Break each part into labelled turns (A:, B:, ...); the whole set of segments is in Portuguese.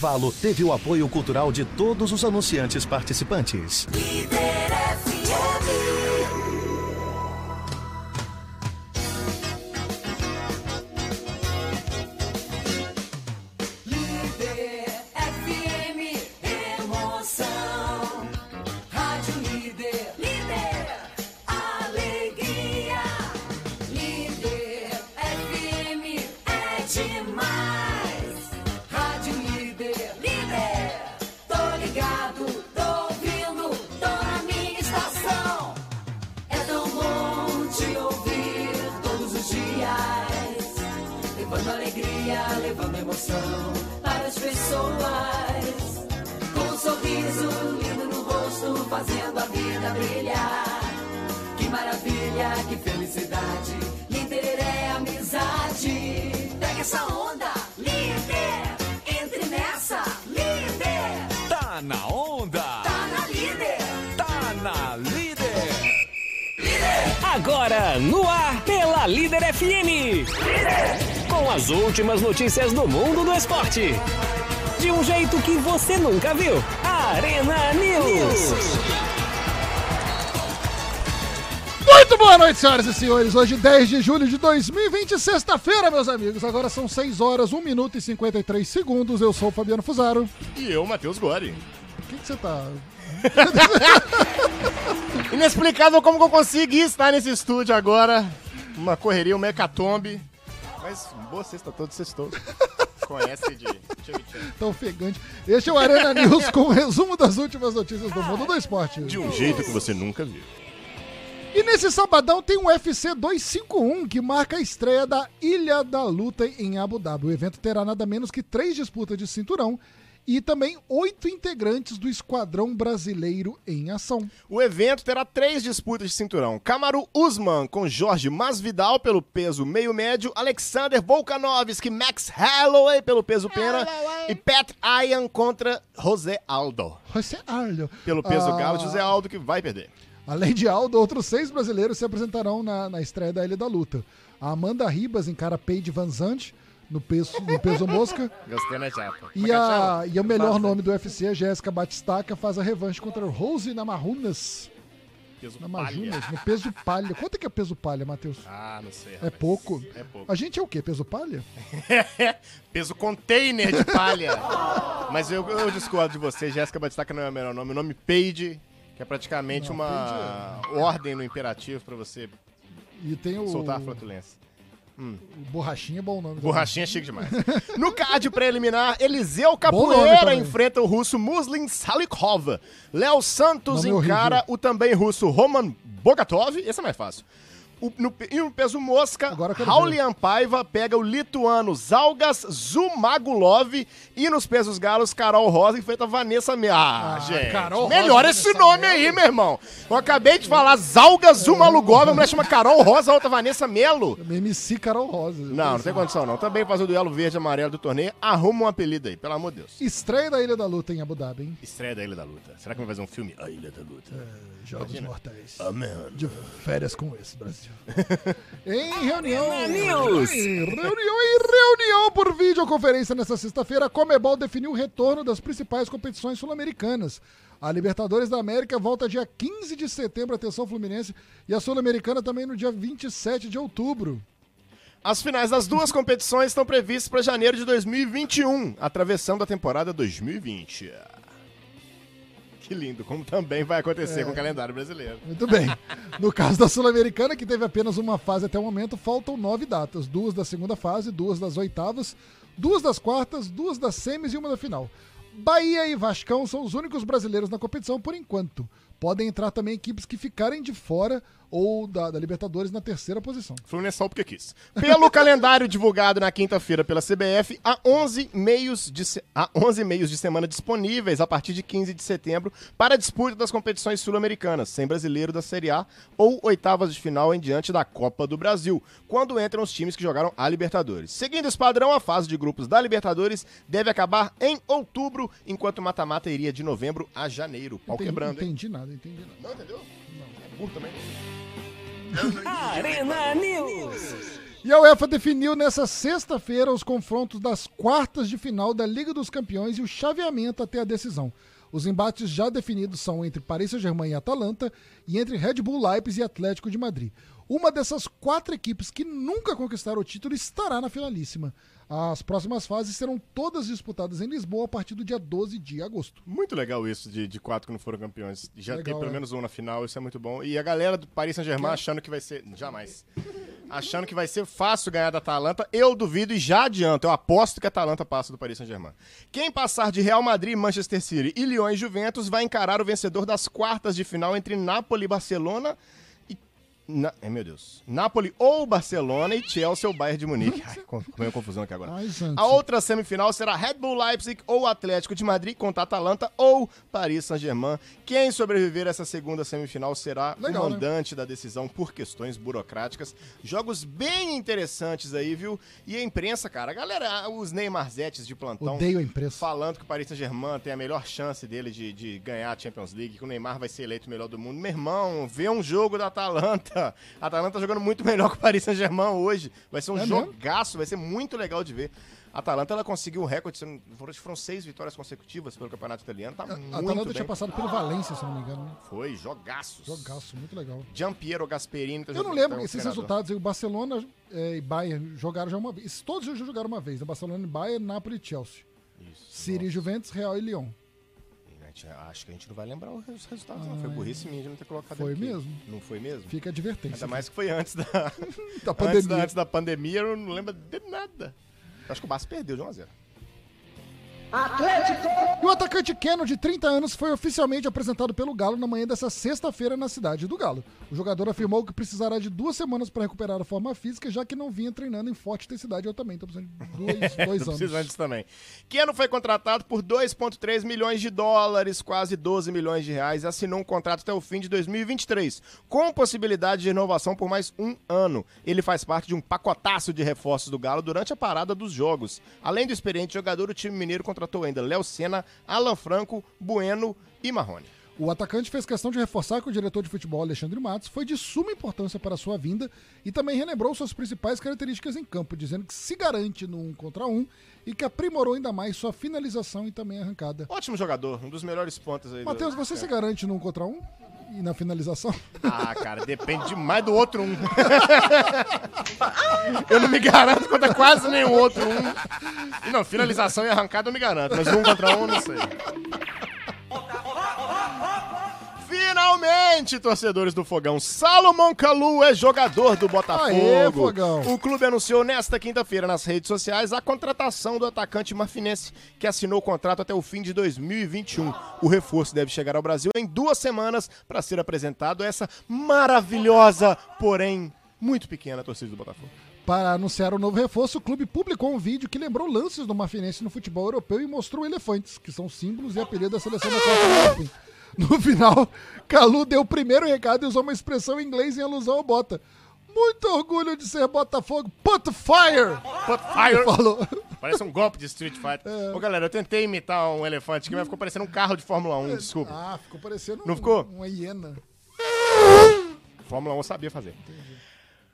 A: intervalo teve o apoio cultural de todos os anunciantes participantes.
B: Líder vida brilhar. Que maravilha, que felicidade. Líder é amizade. Pega essa onda, líder. Entre nessa, líder.
C: Tá na onda!
B: Tá na líder.
C: Tá na líder!
D: Agora, no ar, pela Líder FM. Com as últimas notícias do mundo do esporte. De um jeito que você nunca viu. Arena News.
E: Boa noite, senhoras e senhores. Hoje, 10 de julho de 2020, sexta-feira, meus amigos. Agora são 6 horas, 1 minuto e 53 segundos. Eu sou o Fabiano Fusaro.
F: E eu, Matheus Gori.
E: O que você tá.
F: Inexplicável como que eu consegui estar nesse estúdio agora. Uma correria, uma hecatombe. Mas boa sexta toda, sextou. Conhece de
E: tão ofegante? Este é o Arena News com um resumo das últimas notícias do mundo do esporte.
F: De um jeito que você nunca viu.
E: E nesse sabadão tem o UFC 251, que marca a estreia da Ilha da Luta em Abu Dhabi. O evento terá nada menos que três disputas de cinturão e também oito integrantes do Esquadrão Brasileiro em ação.
F: O evento terá três disputas de cinturão. Kamaru Usman com Jorge Masvidal pelo peso meio médio, Alexander Volkanovski, Max Holloway pelo peso pena e Pat Ryan contra José Aldo
E: José Arlo.
F: pelo peso
E: Ah,
F: galo. José Aldo que vai perder.
E: Além de Aldo, outros seis brasileiros se apresentarão na, na estreia da Ilha da Luta. A Amanda Ribas encara Paige Van Zandt no peso, no peso mosca.
F: Gostei na chapa.
E: E, a, e o melhor nome do UFC, a Jéssica Batistaca, faz a revanche contra Rose Namajunas.
F: Peso
E: Namajunas,
F: palha.
E: no peso palha. Quanto é que é peso palha, Matheus?
F: Ah, não sei.
E: É pouco.
F: É pouco.
E: A gente é o quê? Peso palha?
F: Peso container de palha. Mas eu, eu discordo de você, Jéssica Batistaca não é o melhor nome. O nome Paige, que é praticamente
E: Não,
F: uma ordem no imperativo pra você
E: E tem o,
F: soltar a flatulência.
E: o Borrachinha, é bom nome.
F: Borrachinha é chique demais. No card preliminar, Eliseu Capoeira enfrenta o russo Muslin Salikov. Léo Santos encara o também russo Roman Bogatov. Esse é mais fácil. O- no, e no peso mosca, Raulian Paiva pega o lituano Zalgas Zumagulov. E nos pesos galos, Carol Rosa enfrenta Vanessa Melo. Ah,
E: Ah,
F: gente.
E: Carol
F: melhor
E: Rosa,
F: esse nome
E: Melo.
F: aí, meu irmão. Eu acabei de falar Zalgas Zumalugov, a mulher chama Carol Rosa, a outra Vanessa Melo.
E: MC Carol Rosa.
F: Não, não tem condição não. Também faz o duelo verde e amarelo do torneio. Arruma um apelido aí, pelo amor de Deus.
E: Estreia da Ilha da Luta em Abu Dhabi, hein?
F: Estreia da Ilha da Luta. Será que vai fazer um filme? A Ilha da Luta.
E: Jogos
F: Imagina.
E: Mortais.
F: Amém.
E: De férias com esse, Brasil. em reunião.
D: News.
E: Em reunião, em reunião por videoconferência nesta sexta-feira, a Comebol definiu o retorno das principais competições sul-americanas. A Libertadores da América volta dia 15 de setembro, atenção Fluminense, e a Sul-Americana também no dia 27 de outubro.
F: As finais das duas competições estão previstas para janeiro de 2021, atravessando a temporada 2020. Que lindo, como também vai acontecer com o calendário brasileiro.
E: Muito bem. No caso da Sul-Americana, que teve apenas uma fase até o momento, faltam nove datas: duas da segunda fase, duas das oitavas, duas das quartas, duas das semis e uma da final. Bahia e Vascão são os únicos brasileiros na competição por enquanto. Podem entrar também equipes que ficarem de fora ou da, da Libertadores na terceira posição.
F: Fluminense só porque quis. Pelo calendário divulgado na quinta-feira pela CBF, há 11 meios, de se- há 11 meios de semana disponíveis a partir de 15 de setembro para a disputa das competições sul-americanas, sem brasileiro da Série A ou oitavas de final em diante da Copa do Brasil, quando entram os times que jogaram a Libertadores. Seguindo esse padrão, a fase de grupos da Libertadores deve acabar em outubro, enquanto o mata-mata iria de novembro a janeiro. Pau
E: Entendi,
F: quebrando, hein?
E: entendi nada, entendi nada.
F: Não entendeu? Não. É burro também.
D: Arena News.
E: E a UEFA definiu nessa sexta-feira os confrontos das quartas de final da Liga dos Campeões e o chaveamento até a decisão. Os embates já definidos são entre Paris Saint-Germain e Atalanta e entre Red Bull Leipzig e Atlético de Madrid. Uma dessas quatro equipes que nunca conquistaram o título estará na finalíssima. As próximas fases serão todas disputadas em Lisboa a partir do dia 12 de agosto.
F: Muito legal isso de, de quatro que não foram campeões. Já
E: Legal,
F: tem pelo
E: é.
F: menos um na final, isso é muito bom. E a galera do Paris Saint-Germain achando que vai ser. Jamais. Achando que vai ser fácil ganhar da Atalanta, eu duvido e já adianto. Eu aposto que a Atalanta passa do Paris Saint-Germain. Quem passar de Real Madrid, Manchester City e Lyon e Juventus vai encarar o vencedor das quartas de final entre Napoli e Barcelona. Na... É, meu Deus. Napoli ou Barcelona e Chelsea ou Bayern de Munique. Ai, com- confusão aqui agora.
E: Ai.
F: A outra semifinal será Red Bull Leipzig ou Atlético de Madrid contra Atalanta ou Paris Saint-Germain. Quem sobreviver a essa segunda semifinal será
E: Legal,
F: o
E: né?
F: mandante da decisão por questões burocráticas. Jogos bem interessantes aí, viu? E a imprensa, cara, a galera, os Neymarzetes de plantão.
E: Odeio a imprensa.
F: Falando que o Paris Saint-Germain tem a melhor chance dele de, de ganhar a Champions League, que o Neymar vai ser eleito o melhor do mundo. Meu irmão, vê um jogo da Atalanta. A Atalanta tá jogando muito melhor que o Paris Saint-Germain hoje. Vai ser um
E: É mesmo?
F: jogaço, vai ser muito legal de ver. A Atalanta ela conseguiu um recorde, foram, seis vitórias consecutivas pelo campeonato italiano. Tá
E: A
F: muito
E: Atalanta
F: bem.
E: tinha passado pelo Valência, se não me engano. né?
F: Foi, jogaços.
E: Jogaço, muito legal.
F: Giampiero Gasperini. tá
E: Eu não lembro
F: tá um
E: esses
F: treinador.
E: resultados. O Barcelona eh, e Bayern jogaram já uma vez. Todos já jogaram uma vez. né? Barcelona e Bayern, Napoli e Chelsea.
F: Isso.
E: City Juventus, Real e Lyon.
F: Gente- Acho que a gente não vai lembrar os resultados, não. Foi burrice minha de não ter colocado
E: Foi
F: aqui.
E: mesmo.
F: Não foi mesmo?
E: Fica a advertência.
F: Ainda mais que foi antes da,
E: da
F: antes, da,
E: pandemia.
F: antes da pandemia, eu não lembro de nada. Acho que o Barça perdeu de 1 a 0
E: E o atacante Keno, de 30 anos, foi oficialmente apresentado pelo Galo na manhã dessa sexta-feira na cidade do Galo. O jogador afirmou que precisará de duas semanas para recuperar a forma física, já que não vinha treinando em forte intensidade. Eu também estou precisando de dois, dois anos.
F: disso também. Keno foi contratado por 2,3 milhões de dólares, quase 12 milhões de reais, e assinou um contrato até o fim de 2023, com possibilidade de renovação por mais um ano. Ele faz parte de um pacotaço de reforços do Galo durante a parada dos jogos. Além do experiente jogador, o time mineiro contratou ainda Léo Senna, Alan Franco, Bueno e Marrone.
E: O atacante fez questão de reforçar que o diretor de futebol, Alexandre Matos, foi de suma importância para a sua vinda e também relembrou suas principais características em campo, dizendo que se garante no um contra um e que aprimorou ainda mais sua finalização e também arrancada.
F: Ótimo jogador, um dos melhores pontos aí. do-
E: Matheus, você se garante no um contra um e na finalização?
F: Ah, cara, depende demais do outro um. eu não me garanto contra quase nenhum outro um. Não, finalização e arrancada eu me garanto, mas um contra um não sei. Finalmente, torcedores do Fogão, Salomão Calu é jogador do Botafogo.
E: Aê, Fogão.
F: O clube anunciou nesta quinta-feira nas redes sociais a contratação do atacante marfinense, que assinou o contrato até o fim de 2021. O reforço deve chegar ao Brasil em duas semanas para ser apresentado a essa maravilhosa, porém muito pequena torcida do Botafogo.
E: Para anunciar o novo reforço, o clube publicou um vídeo que lembrou lances do Marfinense no futebol europeu e mostrou elefantes, que são símbolos e apelido da seleção da Copa do. No final, Calu deu o primeiro recado e usou uma expressão em inglês em alusão ao Bota. Muito orgulho de ser Botafogo. Put fire!
F: Put fire!
E: Falou.
F: Parece um golpe de Street Fighter.
E: É.
F: Ô, galera, eu tentei imitar um elefante aqui, mas ficou parecendo um carro de Fórmula 1, desculpa.
E: Ah, ficou parecendo
F: Não
E: um-
F: ficou?
E: uma hiena.
F: Fórmula 1 eu sabia fazer.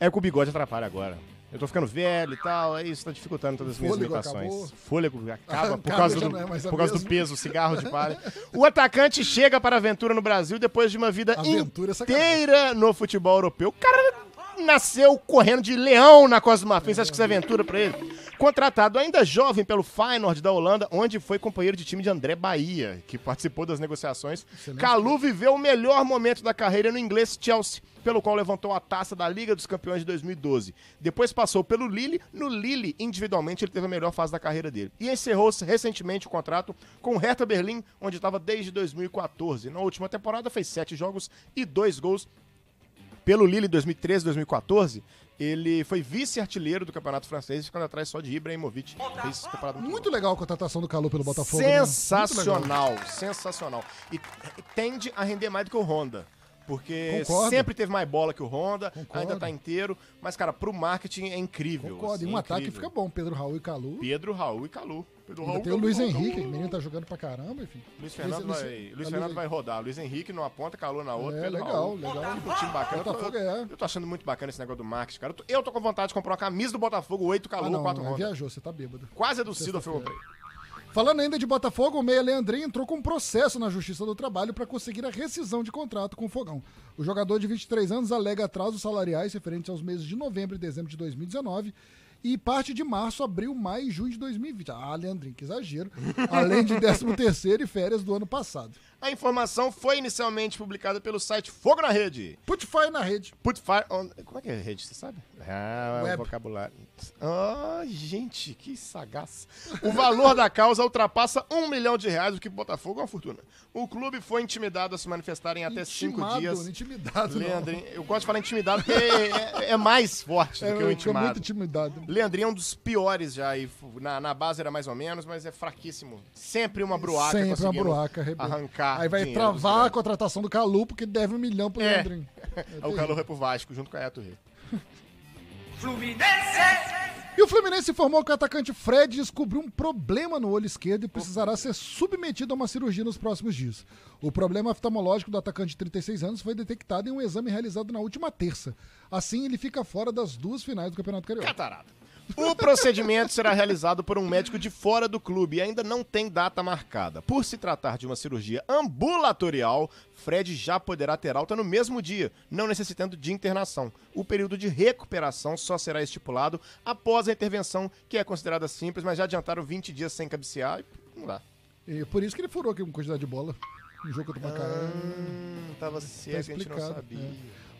F: É que o bigode atrapalha agora. Eu tô ficando velho e tal, aí isso tá dificultando todas as minhas
E: Fôlego
F: imitações.
E: acabou.
F: Fôlego acaba por causa, do,
E: é a
F: por causa do peso, cigarro de palha. O atacante chega para a aventura no Brasil depois de uma vida
E: Aventura é sacanagem.
F: inteira no futebol europeu. O cara nasceu correndo de leão na Costa do Marfim. Você acha que isso é aventura pra ele? Contratado ainda jovem pelo Feyenoord da Holanda, onde foi companheiro de time de André Bahia, que participou das negociações.
E: Excelente.
F: Calu viveu o melhor momento da carreira no inglês Chelsea, pelo qual levantou a taça da Liga dos Campeões de 2012. Depois passou pelo Lille. No Lille, individualmente, ele teve a melhor fase da carreira dele. E encerrou recentemente o contrato com o Hertha Berlim, onde estava desde 2014. Na última temporada fez sete jogos e dois gols pelo Lille em 2013, 2014, ele foi vice-artilheiro do campeonato francês, ficando atrás só de Ibrahimovic. Fez muito,
E: Muito legal a contratação do Calu pelo Botafogo. né? Muito legal.
F: Sensacional, sensacional. E tende a render mais do que o Honda. Porque
E: Concordo.
F: sempre teve mais bola que o Honda,
E: Concordo.
F: ainda tá inteiro. Mas, cara, pro marketing é incrível.
E: Concordo. E
F: assim,
E: um ataque
F: incrível.
E: fica bom. Pedro Raul e Calu.
F: Pedro, Raul e Calu. Raul,
E: tem o Luiz
F: Raul, Raul.
E: Henrique, o menino tá jogando pra caramba, enfim.
F: Luiz Fernando,
E: Luiz-
F: vai,
E: Luiz-
F: Luiz
E: é,
F: Fernando
E: Luiz-
F: vai rodar. Luiz Henrique numa ponta, Calou na outra.
E: É, legal,
F: Raul.
E: legal.
F: Um time bacana.
E: Botafogo
F: eu, tô,
E: é.
F: eu tô achando muito bacana esse negócio do marketing, cara. Eu tô, eu tô com vontade de comprar uma camisa do Botafogo, 8
E: Ah,
F: Calou,
E: não,
F: 4
E: é,
F: Honda.
E: viajou, você tá bêbado.
F: Quase a do Cida foi eu comprei.
E: Falando ainda de Botafogo, o Meia Leandrinho entrou com um processo na Justiça do Trabalho para conseguir a rescisão de contrato com o Fogão. O jogador de 23 anos alega atrasos salariais referentes aos meses de novembro e dezembro de 2019 e parte de março, abril, maio e junho de 2020. Ah, Leandrinho, que exagero. Além de 13 terceiro e férias do ano passado.
F: A informação foi inicialmente publicada pelo site Fogo na Rede.
E: Put fire na rede.
F: Put fire on... Como é que é rede, você sabe? Ah,
E: Web.
F: vocabulário. Ah, gente, que sagaz. O valor da causa ultrapassa um milhão de reais, o que Botafogo é uma fortuna. O clube foi intimidado a se manifestar em até cinco
E: Intimado,
F: dias.
E: Intimidado, não.
F: Leandrinho, eu gosto de falar intimidado porque é, é mais forte do
E: É,
F: que o intimado.
E: muito intimidado.
F: Leandrinho é um dos piores já. E na, na base era mais ou menos, mas é fraquíssimo. Sempre uma bruaca
E: Sempre uma bruaca. arrebenta. Aí vai travar a
F: grandes.
E: contratação do Calu, porque deve um milhão pro
F: É.
E: Leandrinho. É
F: o
E: terrível.
F: calor vai pro Vasco, junto com a Eto Rei.
E: E o Fluminense informou que o atacante Fred descobriu um problema no olho esquerdo e precisará ser submetido a uma cirurgia nos próximos dias. O problema oftalmológico do atacante de 36 anos foi detectado em um exame realizado na última terça. Assim, ele fica fora das duas finais do Campeonato Carioca.
F: Catarata. O procedimento será realizado por um médico de fora do clube e ainda não tem data marcada. Por se tratar de uma cirurgia ambulatorial, Fred já poderá ter alta no mesmo dia, não necessitando de internação. O período de recuperação só será estipulado após a intervenção, que é considerada simples, mas já adiantaram 20 dias sem cabecear e não dá.
E: E por isso que ele furou aqui uma quantidade de bola no jogo contra o Macaé.
F: Hum, tava cego, a gente não sabia.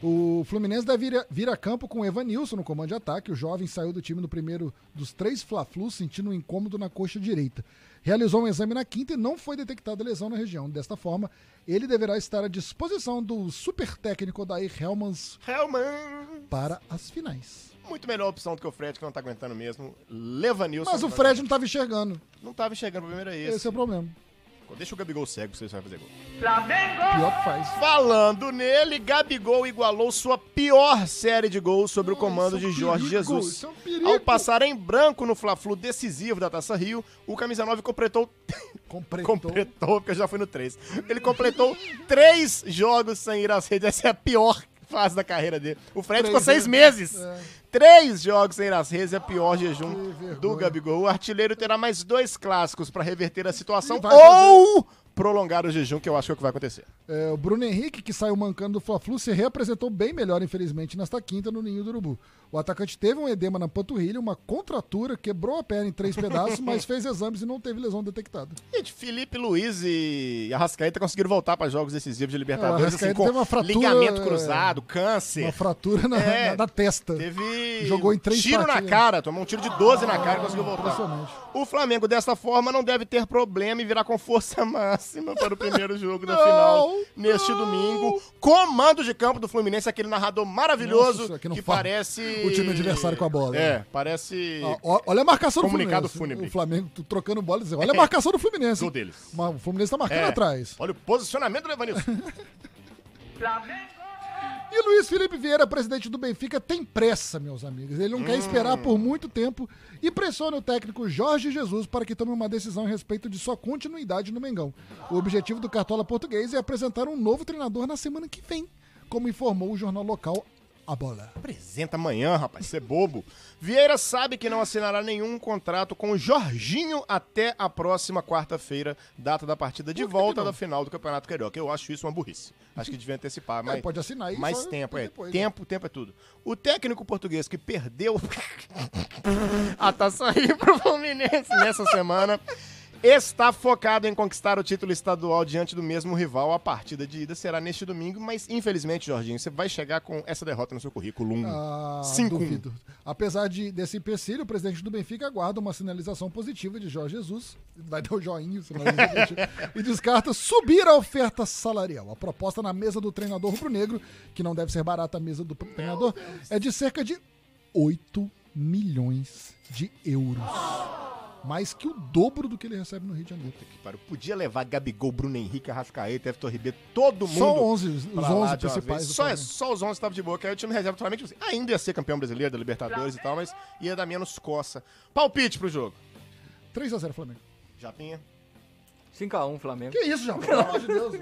E: O Fluminense deve vir a, vir a campo com o Evanilson no comando de ataque. O jovem saiu do time no primeiro dos três Fla-Flus, sentindo um incômodo na coxa direita. Realizou um exame na quinta e não foi detectada lesão na região. Desta forma, ele deverá estar à disposição do super técnico Odair Helmans
F: Hellman!
E: para as finais.
F: Muito melhor opção do que o Fred, que não tá aguentando mesmo. Levanilson.
E: Mas o Fred não estava enxergando.
F: Não tava enxergando, o primeiro é esse.
E: Esse é o problema.
F: Deixa o Gabigol cego, pra você vai fazer gol.
E: Pior que faz.
F: Falando nele, Gabigol igualou sua pior série de gols sobre o comando de Jorge
E: perigo,
F: Jesus.
E: é um.
F: Ao passar em branco no Fla-Flu decisivo da Taça Rio, o camisa 9 completou
E: Completou.
F: completou, porque eu já fui no 3. Ele completou três jogos sem ir às redes. Essa é a pior fase da carreira dele. O Fred
E: Três,
F: ficou seis
E: né?
F: meses.
E: É.
F: Três jogos sem redes é pior jejum
E: Que vergonha.
F: do Gabigol. O artilheiro terá mais dois clássicos para reverter a situação ou prolongar o jejum, que eu acho que é o que vai acontecer.
E: É, o Bruno Henrique, que saiu mancando do Fla-Flu, se reapresentou bem melhor, infelizmente, nesta quinta no Ninho do Urubu. O atacante teve um edema na panturrilha, uma contratura, quebrou a perna em três pedaços, mas fez exames e não teve lesão detectada.
F: Gente, Felipe Luiz e Arrascaeta conseguiram voltar para jogos decisivos de
E: É,
F: Libertadores, assim,
E: Arrascaeta
F: com
E: teve uma fratura,
F: ligamento
E: é,
F: cruzado, câncer.
E: Uma fratura na,
F: É.
E: na- na testa.
F: Teve
E: Jogou em três
F: tiro na cara, tomou um tiro de 12 na cara e conseguiu voltar. O Flamengo, desta forma, não deve ter problema e virá com força máxima para o primeiro jogo da final neste domingo. Comando de campo do Fluminense, aquele narrador maravilhoso
E: Nossa, que não
F: que parece...
E: o time adversário com a bola.
F: É, parece...
E: Ó, ó, olha a marcação do
F: Comunicado
E: Fluminense.
F: fúnebre.
E: O Flamengo trocando bola e dizendo, olha a marcação do Fluminense.
F: Gol deles.
E: O Fluminense tá marcando
F: É.
E: atrás.
F: Olha o posicionamento do Evanilson.
E: E Luiz Felipe Vieira, presidente do Benfica, tem pressa, meus amigos. Ele não quer esperar por muito tempo e pressiona o técnico Jorge Jesus para que tome uma decisão a respeito de sua continuidade no Mengão. O objetivo do Cartola Português é apresentar um novo treinador na semana que vem, como informou o jornal local A Bola.
F: Apresenta amanhã, rapaz, você é bobo. Vieira sabe que não assinará nenhum contrato com o Jorginho até a próxima quarta-feira, data da partida de volta da final do Campeonato Carioca. Eu acho isso uma burrice. Acho que devia antecipar, mas
E: pode assinar e
F: mais
E: só
F: tempo, é.
E: depois, né?
F: tempo, tempo é tudo. O técnico português que perdeu a Taça Rio pro Fluminense nessa semana está focado em conquistar o título estadual diante do mesmo rival. A partida de ida será neste domingo, mas infelizmente, Jorginho, você vai chegar com essa derrota no seu currículo. Um,
E: Ah,
F: cinco, um.
E: duvido. Apesar de, desse empecilho, o presidente do Benfica aguarda uma sinalização positiva de Jorge Jesus, vai dar o joinha, sinalização positiva, e descarta subir a oferta salarial. A proposta na mesa do treinador rubro-negro, que não deve ser barata a mesa do treinador, é de cerca de 8 milhões de euros. Mais que o dobro do que ele recebe no Rio de Janeiro.
F: que pariu. Podia levar Gabigol, Bruno Henrique, Arrascaeta, Everton Ribeiro, todo mundo.
E: Só 11, os
F: pra
E: 11
F: lá de uma
E: principais.
F: Só, é, só os 11 estavam de boa, que aí o time reserva Flamengo tipo assim, ainda ia ser campeão brasileiro da Libertadores e tal, mas ia dar menos coça. Palpite pro jogo.
E: 3x0 Flamengo.
F: Japinha.
G: 5x1 Flamengo.
E: Que isso, João? Pelo amor de Deus.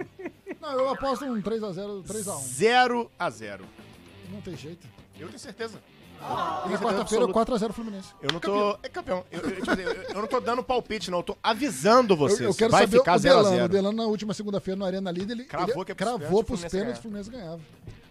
E: Não, eu aposto um 3x0, 3x1.
F: 0 a 0
E: Não tem jeito.
F: Eu tenho certeza.
E: E na quarta-feira,
F: absoluta.
E: 4x0 Fluminense.
F: Eu não tô. É campeão. Eu, eu, tipo assim, eu- eu não tô dando palpite, não. Eu tô avisando
E: Eu,
F: vocês.
E: eu quero
F: Vai
E: saber
F: ficar
E: o
F: 0 a
E: Delano. O
F: 0
E: Delano, na última segunda-feira, no Arena Líder, ele
F: Cravou
E: ele
F: que é pros
E: cravou
F: pênaltis,
E: pros
F: o
E: pênaltis, o
F: Fluminense
E: ganhava.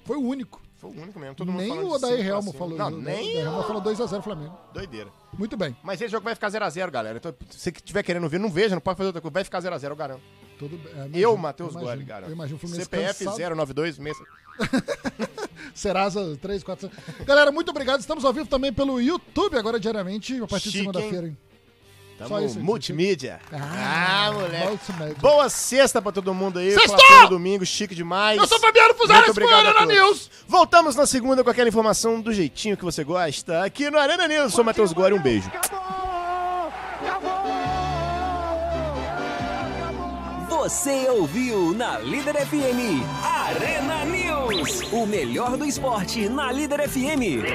E: Foi o único.
F: Foi o único mesmo. Todo mundo
E: nem
F: falando
E: o
F: de
E: Odair
F: cinco
E: Helmo
F: cinco.
E: falou
F: Não,
E: isso.
F: nem.
E: O Odair Helmo falou 2x0 Flamengo.
F: Doideira.
E: Muito bem.
F: Mas esse jogo vai ficar 0x0, galera. Então, se você estiver querendo ver, não veja, não pode fazer outra coisa. Vai ficar 0x0, eu garanto.
E: Tudo bem. É,
F: Eu, Matheus
E: imagino.
F: Gole, garanto.
E: Eu imagino o Fluminense
F: CPF
E: cansado.
F: 092 mesa.
E: Serasa 3, 4... Galera, muito obrigado. Estamos ao vivo também pelo YouTube, agora diariamente, a partir de
F: Chique,
E: segunda-feira, hein? Só
F: Tamo
E: isso aí,
F: multimídia. Ah, moleque.
E: multimédia.
F: Boa sexta pra todo mundo aí.
E: Sextou!
F: Domingo, chique demais.
E: Eu sou Fabiano foi
F: obrigado a
E: Arena. News.
F: Voltamos na segunda com aquela informação do jeitinho que você gosta. Aqui no Arena News. Sou Matheus Gore, um beijo.
D: Você ouviu na Líder FM Arena News. O melhor do esporte na Líder FM.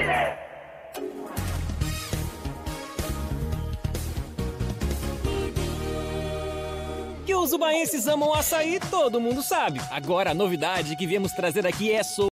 D: Que os ubaenses amam açaí, todo mundo sabe. Agora a novidade que viemos trazer aqui é sobre